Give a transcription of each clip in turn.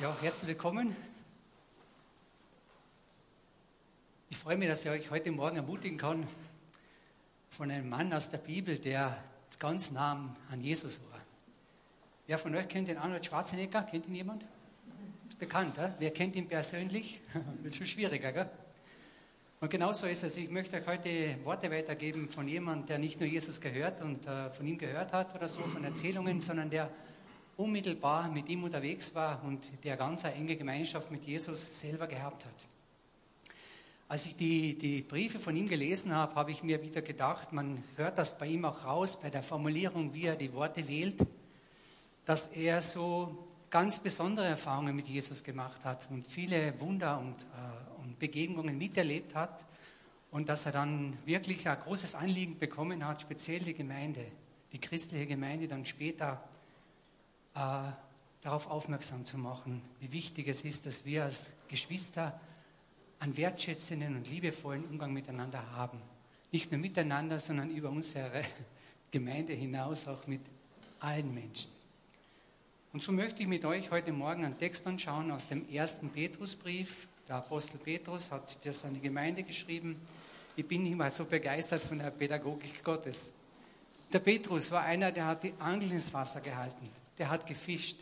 Ja, herzlich willkommen. Ich freue mich, dass ich euch heute Morgen ermutigen kann von einem Mann aus der Bibel, der ganz nah an Jesus war. Wer von euch kennt den Arnold Schwarzenegger? Kennt ihn jemand? Ist bekannt, oder? Wer kennt ihn persönlich? Wird schon schwieriger, gell? Und genauso ist es. Ich möchte euch heute Worte weitergeben von jemandem, der nicht nur Jesus gehört und äh, von ihm gehört hat oder so, von Erzählungen, sondern der unmittelbar mit ihm unterwegs war und der ganz enge Gemeinschaft mit Jesus selber gehabt hat. Als ich die, die Briefe von ihm gelesen habe, habe ich mir wieder gedacht, man hört das bei ihm auch raus, bei der Formulierung, wie er die Worte wählt, dass er so ganz besondere Erfahrungen mit Jesus gemacht hat und viele Wunder und, äh, und Begegnungen miterlebt hat und dass er dann wirklich ein großes Anliegen bekommen hat, speziell die Gemeinde, die christliche Gemeinde dann später äh, darauf aufmerksam zu machen, wie wichtig es ist, dass wir als Geschwister einen wertschätzenden und liebevollen Umgang miteinander haben. Nicht nur miteinander, sondern über unsere Gemeinde hinaus auch mit allen Menschen. Und so möchte ich mit euch heute Morgen einen Text anschauen aus dem ersten Petrusbrief. Der Apostel Petrus hat das an die Gemeinde geschrieben. Ich bin immer so begeistert von der Pädagogik Gottes. Der Petrus war einer, der hat die Angel ins Wasser gehalten der hat gefischt.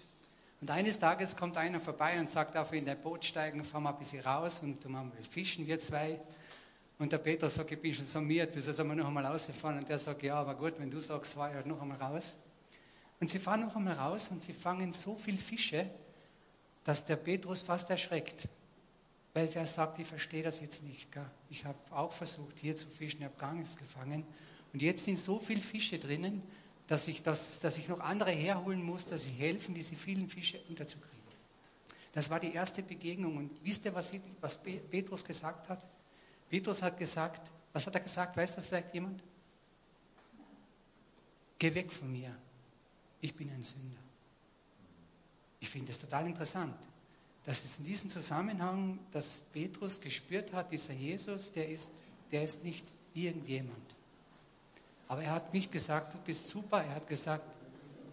Und eines Tages kommt einer vorbei und sagt, darf ich in dein Boot steigen, fahren wir ein bisschen raus und machen wir fischen, wir zwei. Und der Peter sagt, ich bin schon summiert, wieso sollen wir noch einmal rausfahren? Und der sagt, ja, aber gut, wenn du sagst, fahr ich noch einmal raus. Und sie fahren noch einmal raus und sie fangen so viel Fische, dass der Petrus fast erschreckt. Weil er sagt, ich verstehe das jetzt nicht. Gell? Ich habe auch versucht, hier zu fischen, ich habe gar nichts gefangen. Und jetzt sind so viele Fische drinnen, dass ich, das, dass ich noch andere herholen muss, dass sie helfen, diese vielen Fische unterzukriegen. Das war die erste Begegnung. Und wisst ihr, was, was Petrus gesagt hat? Petrus hat gesagt, was hat er gesagt? Weiß das vielleicht jemand? Geh weg von mir. Ich bin ein Sünder. Ich finde es total interessant, dass es in diesem Zusammenhang, dass Petrus gespürt hat, dieser Jesus, der ist, der ist nicht irgendjemand. Aber er hat nicht gesagt, du bist super. Er hat gesagt,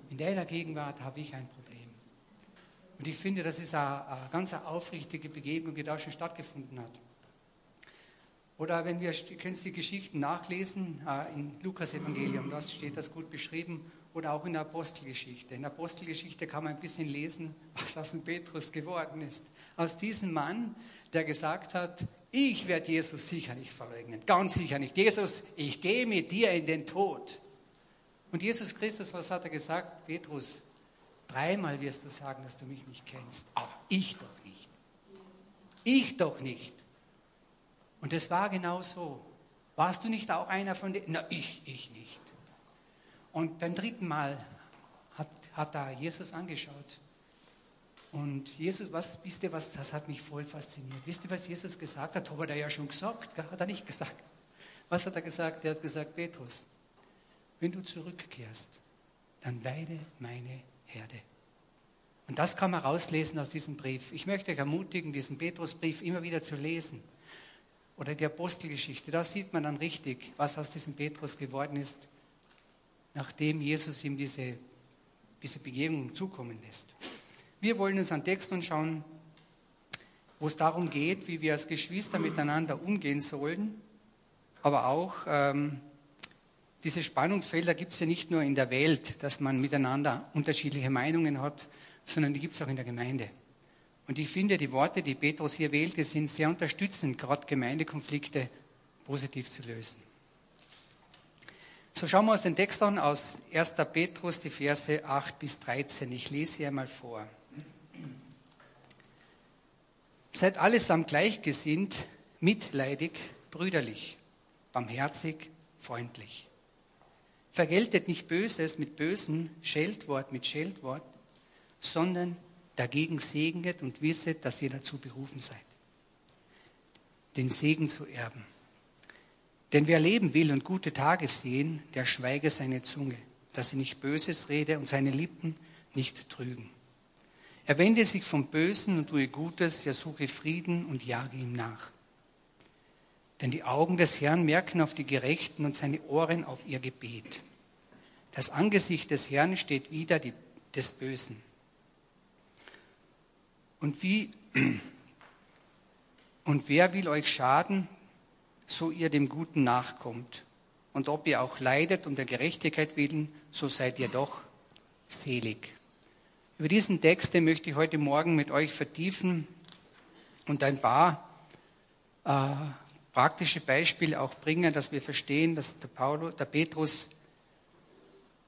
in deiner Gegenwart habe ich ein Problem. Und ich finde, das ist eine, eine ganz aufrichtige Begegnung, die da schon stattgefunden hat. Oder wenn wir, ihr könnt die Geschichten nachlesen, äh, in Lukas Evangelium, da steht das gut beschrieben, oder auch in der Apostelgeschichte. In der Apostelgeschichte kann man ein bisschen lesen, was aus dem Petrus geworden ist. Aus diesem Mann, der gesagt hat, ich werde Jesus sicher nicht verleugnen, ganz sicher nicht. Jesus, ich gehe mit dir in den Tod. Und Jesus Christus, was hat er gesagt? Petrus, dreimal wirst du sagen, dass du mich nicht kennst, aber ich doch nicht. Ich doch nicht. Und es war genau so. Warst du nicht auch einer von denen? Na, ich, ich nicht. Und beim dritten Mal hat, hat er Jesus angeschaut und Jesus, was, wisst ihr was, das hat mich voll fasziniert. Wisst ihr, was Jesus gesagt hat? Hat er ja schon gesagt, hat er nicht gesagt. Was hat er gesagt? Er hat gesagt, Petrus, wenn du zurückkehrst, dann weide meine Herde. Und das kann man rauslesen aus diesem Brief. Ich möchte euch ermutigen, diesen Petrusbrief immer wieder zu lesen. Oder die Apostelgeschichte. Da sieht man dann richtig, was aus diesem Petrus geworden ist, nachdem Jesus ihm diese, diese Begegnung zukommen lässt. Wir wollen uns einen Text anschauen, wo es darum geht, wie wir als Geschwister miteinander umgehen sollen, aber auch ähm, diese Spannungsfelder gibt es ja nicht nur in der Welt, dass man miteinander unterschiedliche Meinungen hat, sondern die gibt es auch in der Gemeinde. Und ich finde, die Worte, die Petrus hier wählte, sind sehr unterstützend, gerade Gemeindekonflikte positiv zu lösen. So schauen wir uns den Text an aus 1. Petrus, die Verse 8 bis 13. Ich lese sie einmal vor. Seid allesamt gleichgesinnt, mitleidig, brüderlich, barmherzig, freundlich. Vergeltet nicht Böses mit Bösen, Scheltwort mit Scheltwort, sondern dagegen segnet und wisset, dass ihr dazu berufen seid, den Segen zu erben. Denn wer leben will und gute Tage sehen, der schweige seine Zunge, dass sie nicht Böses rede und seine Lippen nicht trügen. Er wende sich vom Bösen und tue Gutes, er suche Frieden und jage ihm nach. Denn die Augen des Herrn merken auf die Gerechten und seine Ohren auf ihr Gebet. Das Angesicht des Herrn steht wieder die, des Bösen. Und wie und wer will euch schaden, so ihr dem Guten nachkommt? Und ob ihr auch leidet um der Gerechtigkeit willen, so seid ihr doch selig. Über diesen Text den möchte ich heute Morgen mit euch vertiefen und ein paar äh, praktische Beispiele auch bringen, dass wir verstehen, dass der, Paulus, der Petrus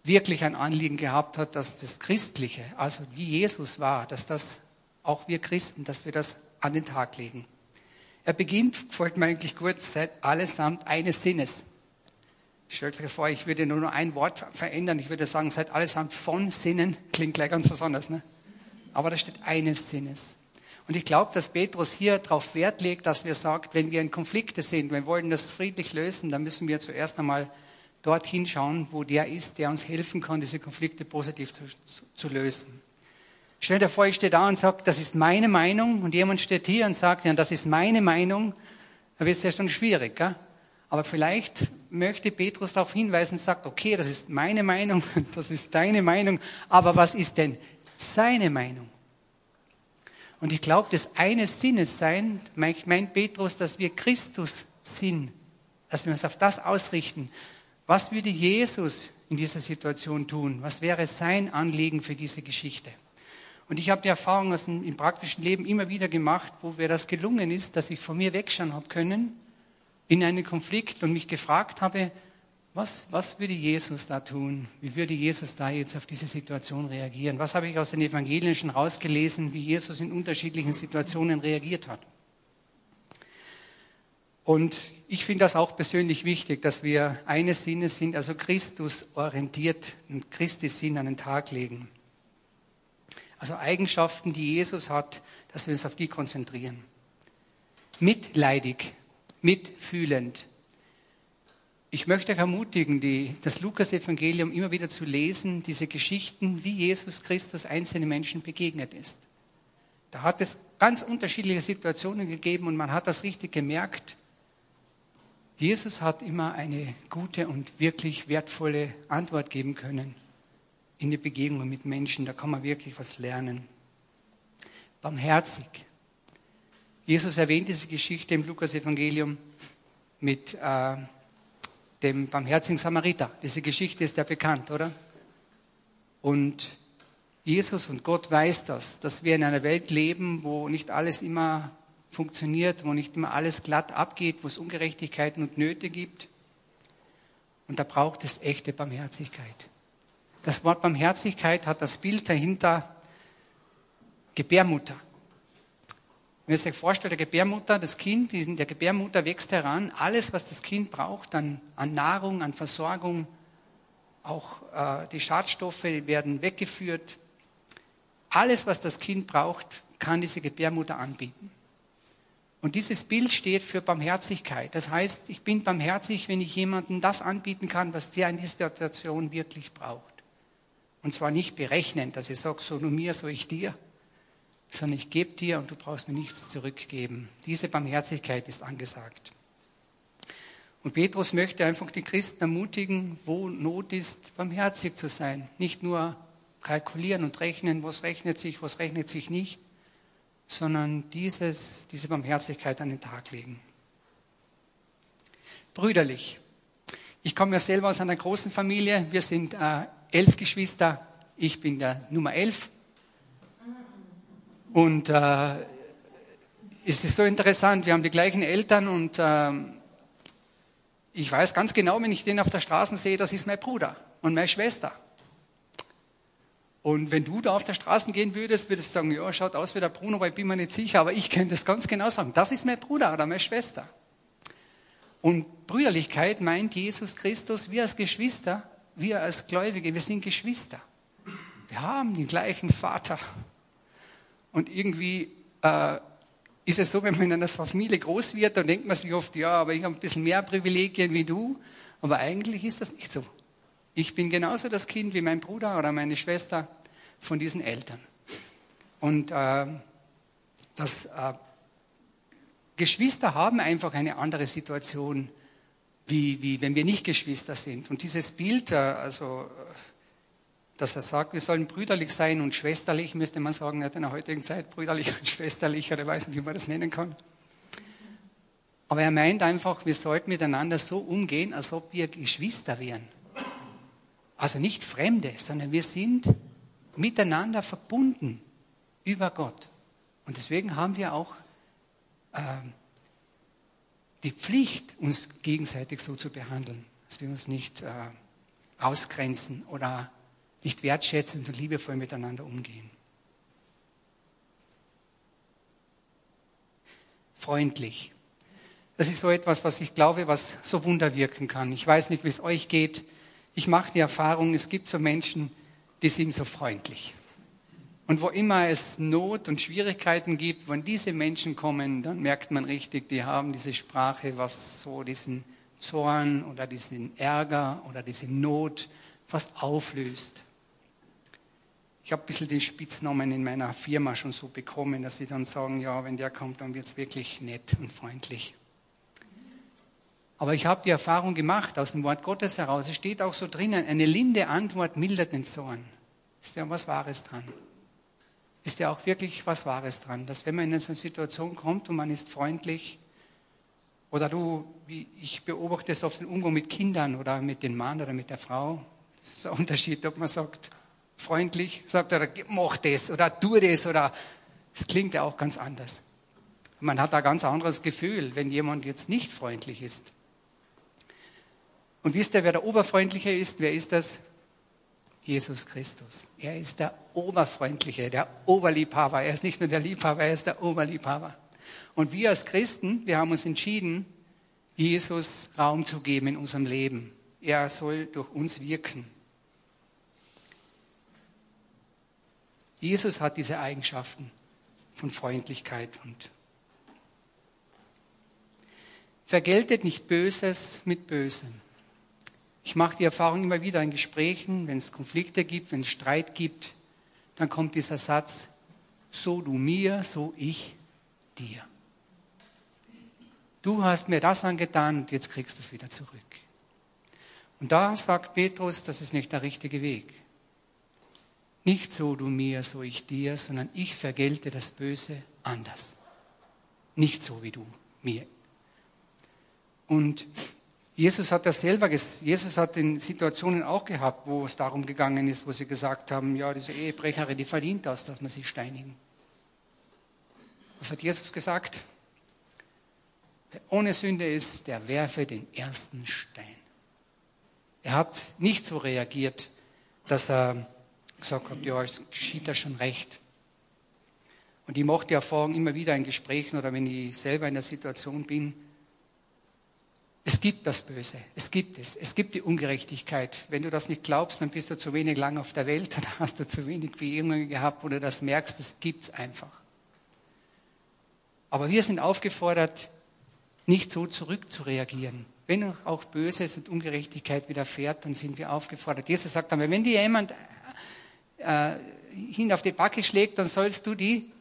wirklich ein Anliegen gehabt hat, dass das Christliche, also wie Jesus war, dass das auch wir Christen, dass wir das an den Tag legen. Er beginnt, folgt mir eigentlich gut, seid allesamt eines Sinnes. Stellt euch vor, ich würde nur noch ein Wort verändern. Ich würde sagen, seid allesamt von Sinnen. Klingt gleich ganz besonders, ne? Aber da steht eines Sinnes. Und ich glaube, dass Petrus hier darauf Wert legt, dass wir sagt, wenn wir in Konflikte sind, wir wollen das friedlich lösen, dann müssen wir zuerst einmal dorthin schauen, wo der ist, der uns helfen kann, diese Konflikte positiv zu, zu, lösen. Stell dir vor, ich stehe da und sage, das ist meine Meinung, und jemand steht hier und sagt, ja, das ist meine Meinung, dann wird es ja schon schwierig. Gell? Aber vielleicht möchte Petrus darauf hinweisen sagt, okay, das ist meine Meinung, das ist deine Meinung, aber was ist denn seine Meinung? Und ich glaube, das eines Sinnes sein, meint Petrus, dass wir Christus sind, dass wir uns auf das ausrichten. Was würde Jesus in dieser Situation tun? Was wäre sein Anliegen für diese Geschichte? Und ich habe die Erfahrung aus dem, im praktischen Leben immer wieder gemacht, wo mir das gelungen ist, dass ich von mir wegschauen habe können in einen Konflikt und mich gefragt habe, was, was würde Jesus da tun? Wie würde Jesus da jetzt auf diese Situation reagieren? Was habe ich aus den Evangelien schon rausgelesen, wie Jesus in unterschiedlichen Situationen reagiert hat? Und ich finde das auch persönlich wichtig, dass wir eines Sinnes sind, also Christus orientiert und Christi Sinn an den Tag legen. Also Eigenschaften, die Jesus hat, dass wir uns auf die konzentrieren. Mitleidig, mitfühlend, ich möchte euch ermutigen, die, das Lukas-Evangelium immer wieder zu lesen, diese Geschichten, wie Jesus Christus einzelnen Menschen begegnet ist. Da hat es ganz unterschiedliche Situationen gegeben und man hat das richtig gemerkt. Jesus hat immer eine gute und wirklich wertvolle Antwort geben können in die Begegnung mit Menschen. Da kann man wirklich was lernen. Barmherzig. Jesus erwähnt diese Geschichte im Lukas-Evangelium mit äh, dem barmherzigen Samariter. Diese Geschichte ist ja bekannt, oder? Und Jesus und Gott weiß das, dass wir in einer Welt leben, wo nicht alles immer funktioniert, wo nicht immer alles glatt abgeht, wo es Ungerechtigkeiten und Nöte gibt. Und da braucht es echte Barmherzigkeit. Das Wort Barmherzigkeit hat das Bild dahinter Gebärmutter. Wenn ihr euch vorstellt, der Gebärmutter, das Kind, der Gebärmutter wächst heran, alles, was das Kind braucht an, an Nahrung, an Versorgung, auch äh, die Schadstoffe werden weggeführt. Alles, was das Kind braucht, kann diese Gebärmutter anbieten. Und dieses Bild steht für Barmherzigkeit. Das heißt, ich bin barmherzig, wenn ich jemandem das anbieten kann, was der in dieser Situation wirklich braucht. Und zwar nicht berechnend, dass ich sage, so nur mir, so ich dir, sondern ich gebe dir und du brauchst mir nichts zurückgeben. Diese Barmherzigkeit ist angesagt. Und Petrus möchte einfach die Christen ermutigen, wo Not ist, barmherzig zu sein. Nicht nur kalkulieren und rechnen, was rechnet sich, was rechnet sich nicht, sondern dieses, diese Barmherzigkeit an den Tag legen. Brüderlich. Ich komme ja selber aus einer großen Familie. Wir sind äh, elf Geschwister. Ich bin der Nummer elf. Und äh, es ist so interessant, wir haben die gleichen Eltern und äh, ich weiß ganz genau, wenn ich den auf der Straße sehe, das ist mein Bruder und meine Schwester. Und wenn du da auf der Straße gehen würdest, würdest du sagen, ja, schaut aus wie der Bruno, weil ich bin mir nicht sicher, aber ich könnte das ganz genau sagen. Das ist mein Bruder oder meine Schwester. Und Brüderlichkeit meint Jesus Christus, wir als Geschwister, wir als Gläubige, wir sind Geschwister. Wir haben den gleichen Vater. Und irgendwie äh, ist es so, wenn man in einer Familie groß wird, dann denkt man sich oft, ja, aber ich habe ein bisschen mehr Privilegien wie du. Aber eigentlich ist das nicht so. Ich bin genauso das Kind wie mein Bruder oder meine Schwester von diesen Eltern. Und äh, das äh, Geschwister haben einfach eine andere Situation, wie, wie wenn wir nicht Geschwister sind. Und dieses Bild, äh, also dass er sagt, wir sollen brüderlich sein und schwesterlich, müsste man sagen, in der heutigen Zeit brüderlich und schwesterlich, oder weiß nicht, wie man das nennen kann. Aber er meint einfach, wir sollten miteinander so umgehen, als ob wir Geschwister wären. Also nicht Fremde, sondern wir sind miteinander verbunden über Gott. Und deswegen haben wir auch äh, die Pflicht, uns gegenseitig so zu behandeln, dass wir uns nicht äh, ausgrenzen oder nicht wertschätzend und liebevoll miteinander umgehen. Freundlich. Das ist so etwas, was ich glaube, was so Wunder wirken kann. Ich weiß nicht, wie es euch geht. Ich mache die Erfahrung, es gibt so Menschen, die sind so freundlich. Und wo immer es Not und Schwierigkeiten gibt, wenn diese Menschen kommen, dann merkt man richtig, die haben diese Sprache, was so diesen Zorn oder diesen Ärger oder diese Not fast auflöst. Ich habe ein bisschen den Spitznamen in meiner Firma schon so bekommen, dass sie dann sagen, ja, wenn der kommt, dann wird es wirklich nett und freundlich. Aber ich habe die Erfahrung gemacht aus dem Wort Gottes heraus. Es steht auch so drinnen, eine linde Antwort mildert den Zorn. Ist ja was Wahres dran. Ist ja auch wirklich was Wahres dran, dass wenn man in so eine Situation kommt und man ist freundlich, oder du, wie ich beobachte es oft den Umgang mit Kindern oder mit dem Mann oder mit der Frau. Das ist ein Unterschied, ob man sagt, freundlich sagt oder mach das oder tu das oder es klingt ja auch ganz anders. Man hat ein ganz anderes Gefühl, wenn jemand jetzt nicht freundlich ist. Und wisst ihr, wer der Oberfreundliche ist? Wer ist das? Jesus Christus. Er ist der Oberfreundliche, der Oberliebhaber. Er ist nicht nur der Liebhaber, er ist der Oberliebhaber. Und wir als Christen, wir haben uns entschieden, Jesus Raum zu geben in unserem Leben. Er soll durch uns wirken. Jesus hat diese Eigenschaften von Freundlichkeit und vergeltet nicht Böses mit Bösem. Ich mache die Erfahrung immer wieder in Gesprächen, wenn es Konflikte gibt, wenn es Streit gibt, dann kommt dieser Satz, so du mir, so ich dir. Du hast mir das angetan und jetzt kriegst du es wieder zurück. Und da sagt Petrus, das ist nicht der richtige Weg. Nicht so du mir, so ich dir, sondern ich vergelte das Böse anders. Nicht so wie du mir. Und Jesus hat das selber, Jesus hat in Situationen auch gehabt, wo es darum gegangen ist, wo sie gesagt haben, ja, diese Ehebrecherin, die verdient das, dass man sie steinigen. Was hat Jesus gesagt? Wer ohne Sünde ist, der werfe den ersten Stein. Er hat nicht so reagiert, dass er gesagt habe, ja, es geschieht da schon recht. Und ich mache die Erfahrung immer wieder in Gesprächen oder wenn ich selber in der Situation bin, es gibt das Böse, es gibt es, es gibt die Ungerechtigkeit. Wenn du das nicht glaubst, dann bist du zu wenig lang auf der Welt, dann hast du zu wenig Begegnungen gehabt, wo du das merkst, es gibt es einfach. Aber wir sind aufgefordert, nicht so zurückzureagieren. Wenn auch Böses und Ungerechtigkeit widerfährt, dann sind wir aufgefordert. Jesus sagt aber, wenn dir jemand äh, hin auf die Backe schlägt, dann sollst du die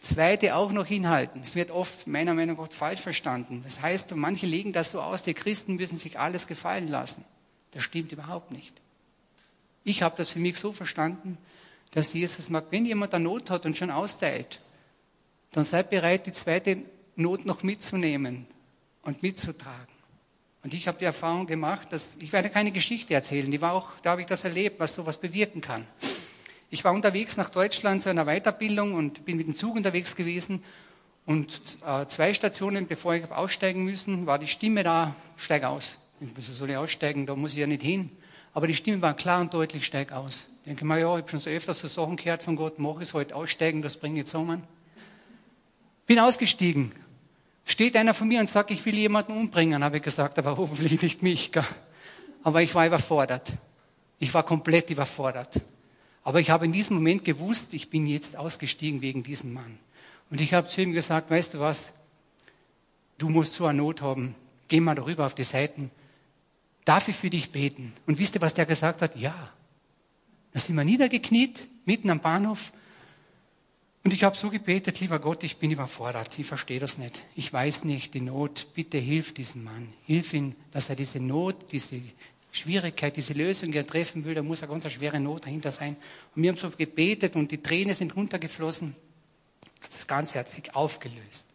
zweite auch noch hinhalten. Es wird oft, meiner Meinung nach, falsch verstanden. Das heißt, manche legen das so aus, die Christen müssen sich alles gefallen lassen. Das stimmt überhaupt nicht. Ich habe das für mich so verstanden, dass Jesus sagt, wenn jemand eine Not hat und schon austeilt, dann seid bereit, die zweite Not noch mitzunehmen und mitzutragen. Und ich habe die Erfahrung gemacht, dass ich werde keine Geschichte erzählen, die war auch, da habe ich das erlebt, was sowas bewirken kann. Ich war unterwegs nach Deutschland zu einer Weiterbildung und bin mit dem Zug unterwegs gewesen. Und äh, zwei Stationen, bevor ich aussteigen müssen, war die Stimme da, steig aus. Wieso soll ich aussteigen? Da muss ich ja nicht hin. Aber die Stimme war klar und deutlich, steig aus. Ich denke mal, ja, ich habe schon so öfters so Sachen gehört von Gott, mach es heute aussteigen, das bringe ich zusammen. Bin ausgestiegen. Steht einer von mir und sagt, ich will jemanden umbringen, habe ich gesagt, aber hoffentlich nicht mich. Aber ich war überfordert. Ich war komplett überfordert. Aber ich habe in diesem Moment gewusst, ich bin jetzt ausgestiegen wegen diesem Mann. Und ich habe zu ihm gesagt, weißt du was, du musst so eine Not haben, geh mal darüber auf die Seiten. Darf ich für dich beten? Und wisst ihr, was der gesagt hat? Ja. Da sind wir niedergekniet, mitten am Bahnhof. Und ich habe so gebetet, lieber Gott, ich bin überfordert, ich verstehe das nicht. Ich weiß nicht die Not, bitte hilf diesem Mann. Hilf ihm, dass er diese Not, diese Schwierigkeit, diese Lösung er treffen will, da muss eine ganz schwere Not dahinter sein. Und wir haben so gebetet und die Tränen sind runtergeflossen. Das Ganze hat sich aufgelöst.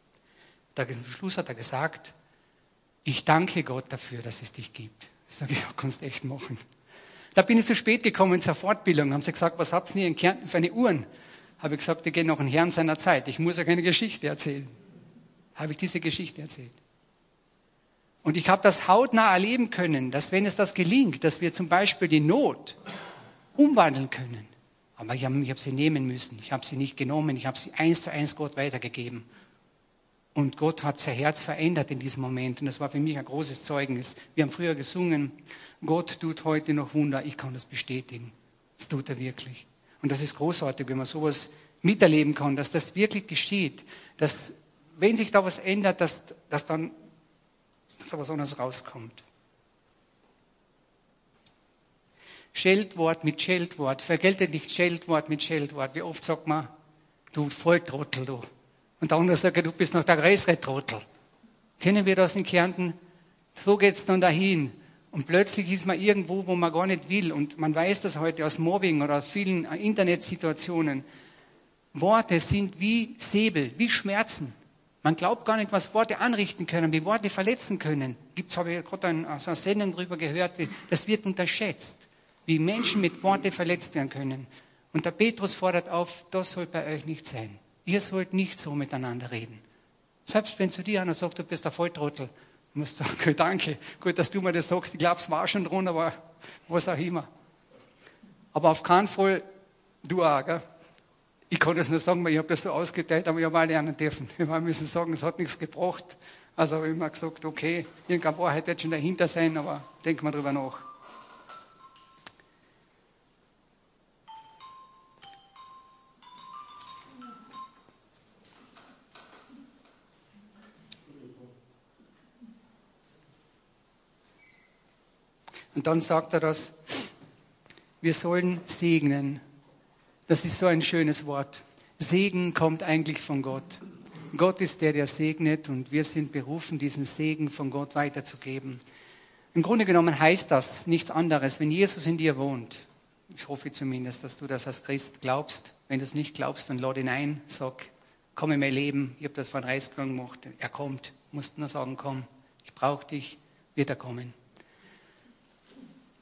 Am Schluss hat er gesagt, ich danke Gott dafür, dass es dich gibt. Sag ich, ja, kannst echt machen. Da bin ich zu spät gekommen zur Fortbildung. Haben sie gesagt, was habt ihr in Kärnten für eine Uhren? Habe ich gesagt, ich gehe noch ein Herrn seiner Zeit. Ich muss ja keine Geschichte erzählen. Habe ich diese Geschichte erzählt. Und ich habe das hautnah erleben können, dass wenn es das gelingt, dass wir zum Beispiel die Not umwandeln können. Aber ich habe hab sie nehmen müssen. Ich habe sie nicht genommen. Ich habe sie eins zu eins Gott weitergegeben. Und Gott hat sein Herz verändert in diesem Moment. Und das war für mich ein großes Zeugnis. Wir haben früher gesungen, Gott tut heute noch Wunder. Ich kann das bestätigen. Das tut er wirklich. Und das ist großartig, wenn man sowas miterleben kann, dass das wirklich geschieht. Dass, wenn sich da was ändert, dass, dass dann anderes rauskommt. Scheldwort mit Scheldwort. Vergelte nicht Scheldwort mit Scheldwort. Wie oft sagt man, du Volltrottel, du. Und der andere sagt, du bist noch der größere Trottel. Kennen wir das in Kärnten? So geht's dann dahin. Und plötzlich ist man irgendwo, wo man gar nicht will. Und man weiß das heute aus Mobbing oder aus vielen Internetsituationen. Worte sind wie Säbel, wie Schmerzen. Man glaubt gar nicht, was Worte anrichten können, wie Worte verletzen können. Gibt's, habe ich gerade eine, so eine Sendung darüber gehört, das wird unterschätzt, wie Menschen mit Worte verletzt werden können. Und der Petrus fordert auf, das soll bei euch nicht sein. Ihr sollt nicht so miteinander reden. Selbst wenn zu dir einer sagt, du bist der Volltrottel, du musst sagen, okay, danke, gut, dass du mir das sagst, ich glaube, es war schon dran, aber was auch immer. Aber auf keinen Fall du auch, gell? Ich kann das nur sagen, weil ich habe das so ausgeteilt, aber ich habe auch lernen dürfen. Wir müssen sagen, es hat nichts gebracht. Also habe ich immer gesagt, okay, irgendein Wahrheit wird schon dahinter sein, aber denken wir drüber nach. Und dann sagt er das, wir sollen segnen. Das ist so ein schönes Wort. Segen kommt eigentlich von Gott. Gott ist der, der segnet und wir sind berufen, diesen Segen von Gott weiterzugeben. Im Grunde genommen heißt das nichts anderes, wenn Jesus in dir wohnt. Ich hoffe zumindest, dass du das als Christ glaubst. Wenn du es nicht glaubst, dann lade ihn ein, sag, komm in mein Leben. Ich habe das vor 30 Jahren gemacht. Er kommt. Musst nur sagen, komm, ich brauche dich, wird er kommen.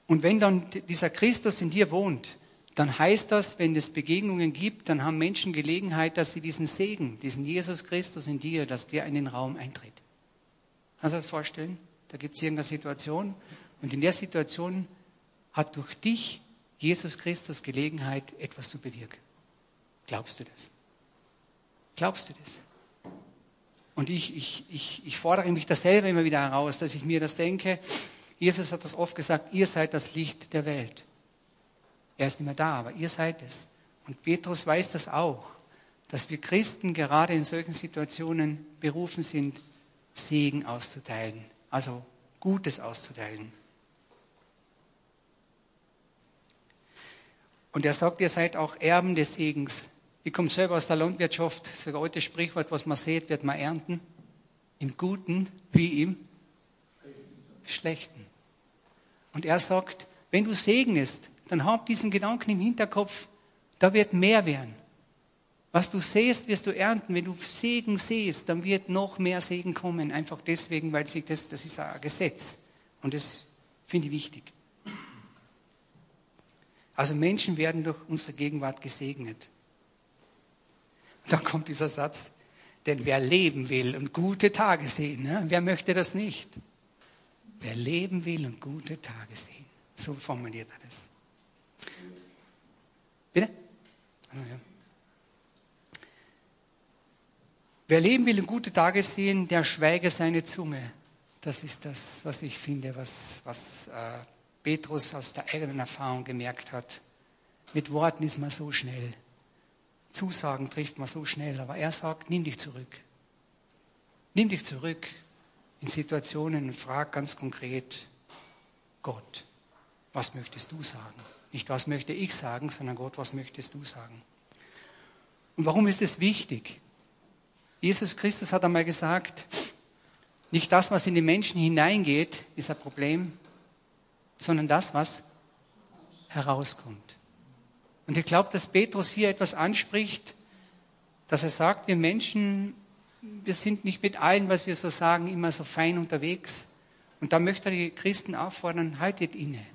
Und wenn dann dieser Christus in dir wohnt, dann heißt das, wenn es Begegnungen gibt, dann haben Menschen Gelegenheit, dass sie diesen Segen, diesen Jesus Christus in dir, dass der in den Raum eintritt. Kannst du das vorstellen? Da gibt es irgendeine Situation und in der Situation hat durch dich Jesus Christus Gelegenheit, etwas zu bewirken. Glaubst du das? Glaubst du das? Und ich, ich, ich, ich fordere mich das selber immer wieder heraus, dass ich mir das denke, Jesus hat das oft gesagt, ihr seid das Licht der Welt. Er ist nicht mehr da, aber ihr seid es. Und Petrus weiß das auch, dass wir Christen gerade in solchen Situationen berufen sind, Segen auszuteilen, also Gutes auszuteilen. Und er sagt, ihr seid auch Erben des Segens. Ich komme selber aus der Landwirtschaft, ist ein altes Sprichwort, was man sät, wird man ernten. Im Guten wie im Schlechten. Und er sagt, wenn du segnest, dann hab diesen Gedanken im Hinterkopf, da wird mehr werden. Was du sähst, wirst du ernten. Wenn du Segen sähst, dann wird noch mehr Segen kommen. Einfach deswegen, weil sich das, das ist ein Gesetz. Und das finde ich wichtig. Also Menschen werden durch unsere Gegenwart gesegnet. Und dann kommt dieser Satz, denn wer leben will und gute Tage sehen, ne? wer möchte das nicht? Wer leben will und gute Tage sehen. So formuliert er das. Bitte? Ah. Wer leben will und gute Tage sehen, der schweige seine Zunge. Das ist das, was ich finde, was, was äh, Petrus aus der eigenen Erfahrung gemerkt hat. Mit Worten ist man so schnell. Zusagen trifft man so schnell. Aber er sagt, nimm dich zurück. Nimm dich zurück in Situationen und frag ganz konkret Gott, was möchtest du sagen? Nicht, was möchte ich sagen, sondern Gott, was möchtest du sagen? Und warum ist es wichtig? Jesus Christus hat einmal gesagt, nicht das, was in die Menschen hineingeht, ist ein Problem, sondern das, was herauskommt. Und ich glaube, dass Petrus hier etwas anspricht, dass er sagt, wir Menschen, wir sind nicht mit allem, was wir so sagen, immer so fein unterwegs. Und da möchte er die Christen auffordern, haltet inne.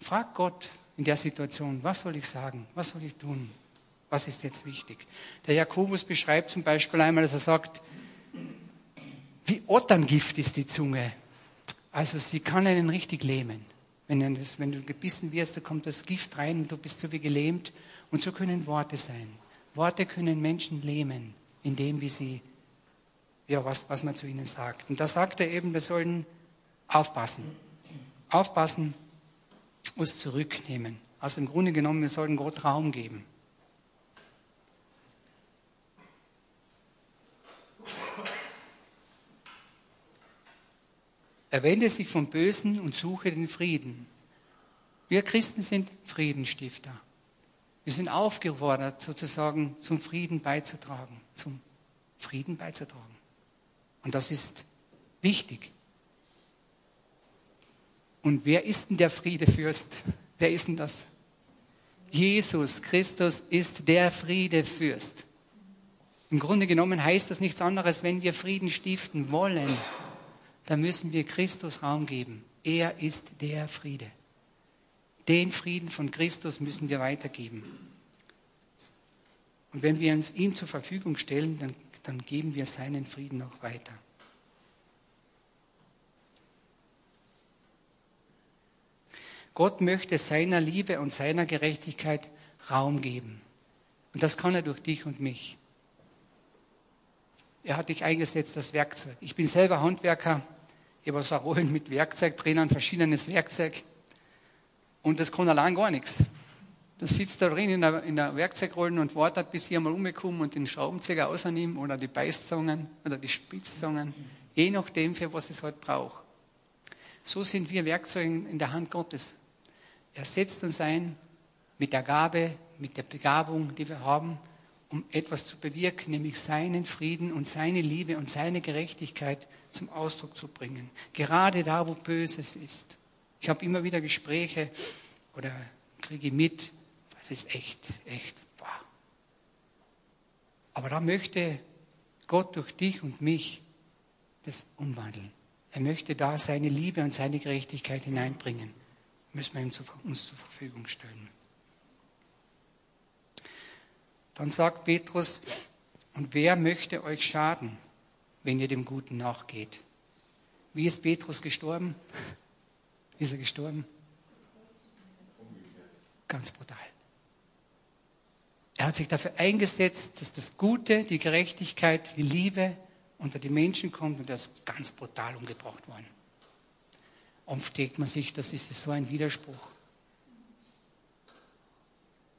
Frag Gott in der Situation, was soll ich sagen, was soll ich tun, was ist jetzt wichtig. Der Jakobus beschreibt zum Beispiel einmal, dass er sagt, wie Otterngift ist die Zunge. Also sie kann einen richtig lähmen. Wenn, das, wenn du gebissen wirst, da kommt das Gift rein und du bist so wie gelähmt. Und so können Worte sein. Worte können Menschen lähmen, indem wie sie, ja, was, was man zu ihnen sagt. Und da sagt er eben, wir sollen aufpassen. Aufpassen, uns zurücknehmen. Also im Grunde genommen, wir sollten Gott Raum geben. Er wende sich vom Bösen und suche den Frieden. Wir Christen sind Friedenstifter. Wir sind aufgefordert, sozusagen zum Frieden beizutragen, zum Frieden beizutragen. Und das ist wichtig. Und wer ist denn der Friedefürst? Wer ist denn das? Jesus Christus ist der Friedefürst. Im Grunde genommen heißt das nichts anderes, wenn wir Frieden stiften wollen, dann müssen wir Christus Raum geben. Er ist der Friede. Den Frieden von Christus müssen wir weitergeben. Und wenn wir uns ihm zur Verfügung stellen, dann, dann geben wir seinen Frieden auch weiter. Gott möchte seiner Liebe und seiner Gerechtigkeit Raum geben. Und das kann er durch dich und mich. Er hat dich eingesetzt, das Werkzeug. Ich bin selber Handwerker ich habe so Rollen mit Werkzeug drinnen, verschiedenes Werkzeug. Und das kann allein gar nichts. Das sitzt da drin in der, in der Werkzeugrollen und wartet, bis ich einmal umkomme und den Schraubenzieher rausnehme oder die Beißzangen oder die Spitzzangen. Je nachdem, für was es halt braucht. So sind wir Werkzeuge in der Hand Gottes. Er setzt uns ein mit der Gabe, mit der Begabung, die wir haben, um etwas zu bewirken, nämlich seinen Frieden und seine Liebe und seine Gerechtigkeit zum Ausdruck zu bringen. Gerade da, wo Böses ist. Ich habe immer wieder Gespräche oder kriege mit, das ist echt, echt wahr. Aber da möchte Gott durch dich und mich das umwandeln. Er möchte da seine Liebe und seine Gerechtigkeit hineinbringen. Müssen wir ihm zu, uns zur Verfügung stellen. Dann sagt Petrus, und wer möchte euch schaden? wenn ihr dem Guten nachgeht. Wie ist Petrus gestorben? Wie ist er gestorben? Ganz brutal. Er hat sich dafür eingesetzt, dass das Gute, die Gerechtigkeit, die Liebe unter die Menschen kommt und er ist ganz brutal umgebracht worden. Oft denkt man sich, das ist so ein Widerspruch.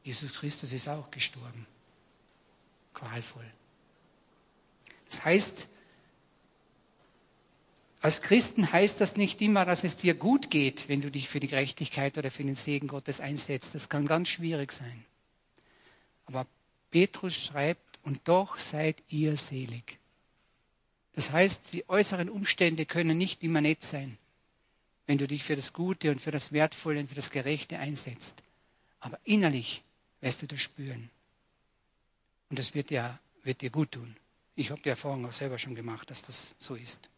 Jesus Christus ist auch gestorben. Qualvoll. Das heißt, als Christen heißt das nicht immer, dass es dir gut geht, wenn du dich für die Gerechtigkeit oder für den Segen Gottes einsetzt. Das kann ganz schwierig sein. Aber Petrus schreibt, und doch seid ihr selig. Das heißt, die äußeren Umstände können nicht immer nett sein, wenn du dich für das Gute und für das Wertvolle und für das Gerechte einsetzt. Aber innerlich wirst du das spüren. Und das wird dir, wird dir gut tun. Ich habe die Erfahrung auch selber schon gemacht, dass das so ist.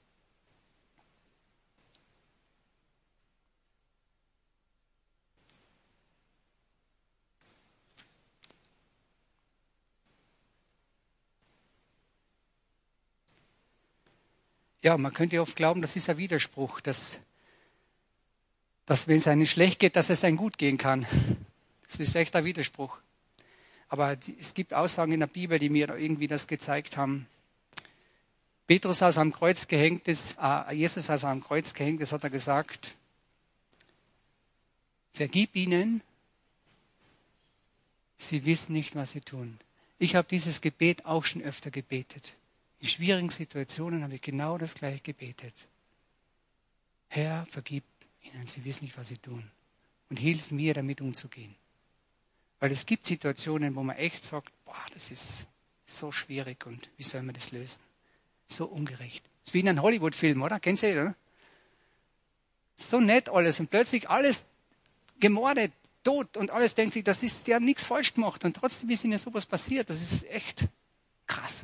Ja, man könnte oft glauben, das ist ein Widerspruch, dass, dass wenn es einem schlecht geht, dass es einem gut gehen kann. Das ist echt ein Widerspruch. Aber es gibt Aussagen in der Bibel, die mir irgendwie das gezeigt haben. Petrus, als am Kreuz gehängt ist, äh, Jesus, als er am Kreuz gehängt ist, hat er gesagt, vergib ihnen, sie wissen nicht, was sie tun. Ich habe dieses Gebet auch schon öfter gebetet. In schwierigen Situationen habe ich genau das gleiche gebetet. Herr, vergib ihnen, sie wissen nicht, was sie tun. Und hilf mir, damit umzugehen. Weil es gibt Situationen, wo man echt sagt, boah, das ist so schwierig und wie soll man das lösen? So ungerecht. Das ist wie in einem Hollywood-Film, oder? Du den, oder? so nett alles und plötzlich alles gemordet, tot und alles denkt sich, das ist, die haben nichts falsch gemacht und trotzdem ist ihnen sowas passiert. Das ist echt krass.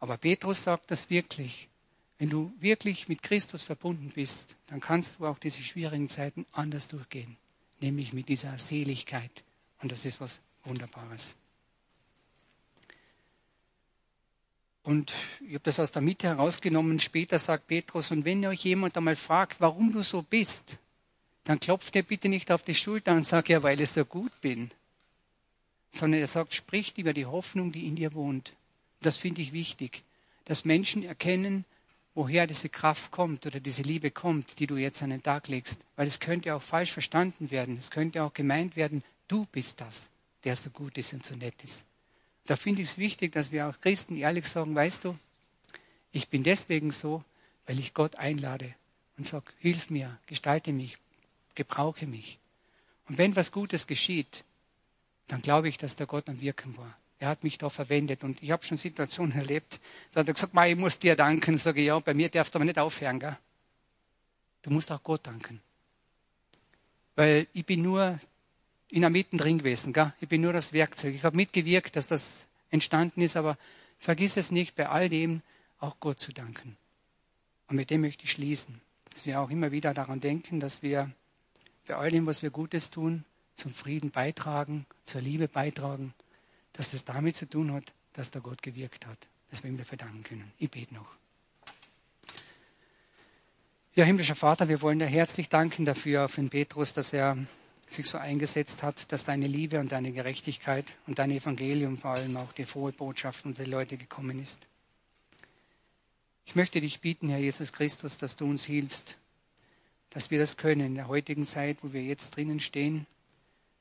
Aber Petrus sagt das wirklich. Wenn du wirklich mit Christus verbunden bist, dann kannst du auch diese schwierigen Zeiten anders durchgehen. Nämlich mit dieser Seligkeit. Und das ist was Wunderbares. Und ich habe das aus der Mitte herausgenommen. Später sagt Petrus, und wenn euch jemand einmal fragt, warum du so bist, dann klopft er bitte nicht auf die Schulter und sagt, ja, weil ich so gut bin. Sondern er sagt, spricht über die Hoffnung, die in dir wohnt. Das finde ich wichtig, dass Menschen erkennen, woher diese Kraft kommt oder diese Liebe kommt, die du jetzt an den Tag legst. Weil es könnte auch falsch verstanden werden. Es könnte auch gemeint werden, du bist das, der so gut ist und so nett ist. Da finde ich es wichtig, dass wir auch Christen ehrlich sagen, weißt du, ich bin deswegen so, weil ich Gott einlade und sage, hilf mir, gestalte mich, gebrauche mich. Und wenn was Gutes geschieht, dann glaube ich, dass der Gott am Wirken war. Er hat mich da verwendet und ich habe schon Situationen erlebt, da hat er gesagt, ich muss dir danken. Sage ich, ja, bei mir darfst du aber nicht aufhören. Gell? Du musst auch Gott danken. Weil ich bin nur in der Mitte drin gewesen. Gell? Ich bin nur das Werkzeug. Ich habe mitgewirkt, dass das entstanden ist, aber vergiss es nicht, bei all dem auch Gott zu danken. Und mit dem möchte ich schließen, dass wir auch immer wieder daran denken, dass wir bei all dem, was wir Gutes tun, zum Frieden beitragen, zur Liebe beitragen, dass das damit zu tun hat, dass der Gott gewirkt hat, dass wir ihm dafür danken können. Ich bete noch. Ja, himmlischer Vater, wir wollen dir herzlich danken dafür, für den Petrus, dass er sich so eingesetzt hat, dass deine Liebe und deine Gerechtigkeit und dein Evangelium vor allem auch die frohe Botschaft unter die Leute gekommen ist. Ich möchte dich bieten, Herr Jesus Christus, dass du uns hilfst, dass wir das können in der heutigen Zeit, wo wir jetzt drinnen stehen,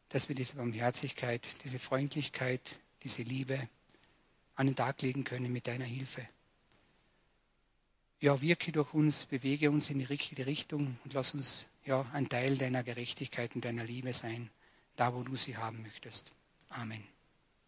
dass wir diese Barmherzigkeit, diese Freundlichkeit, diese Liebe an den Tag legen können mit deiner Hilfe. Ja, wirke durch uns, bewege uns in die richtige Richtung und lass uns ja, ein Teil deiner Gerechtigkeit und deiner Liebe sein, da wo du sie haben möchtest. Amen.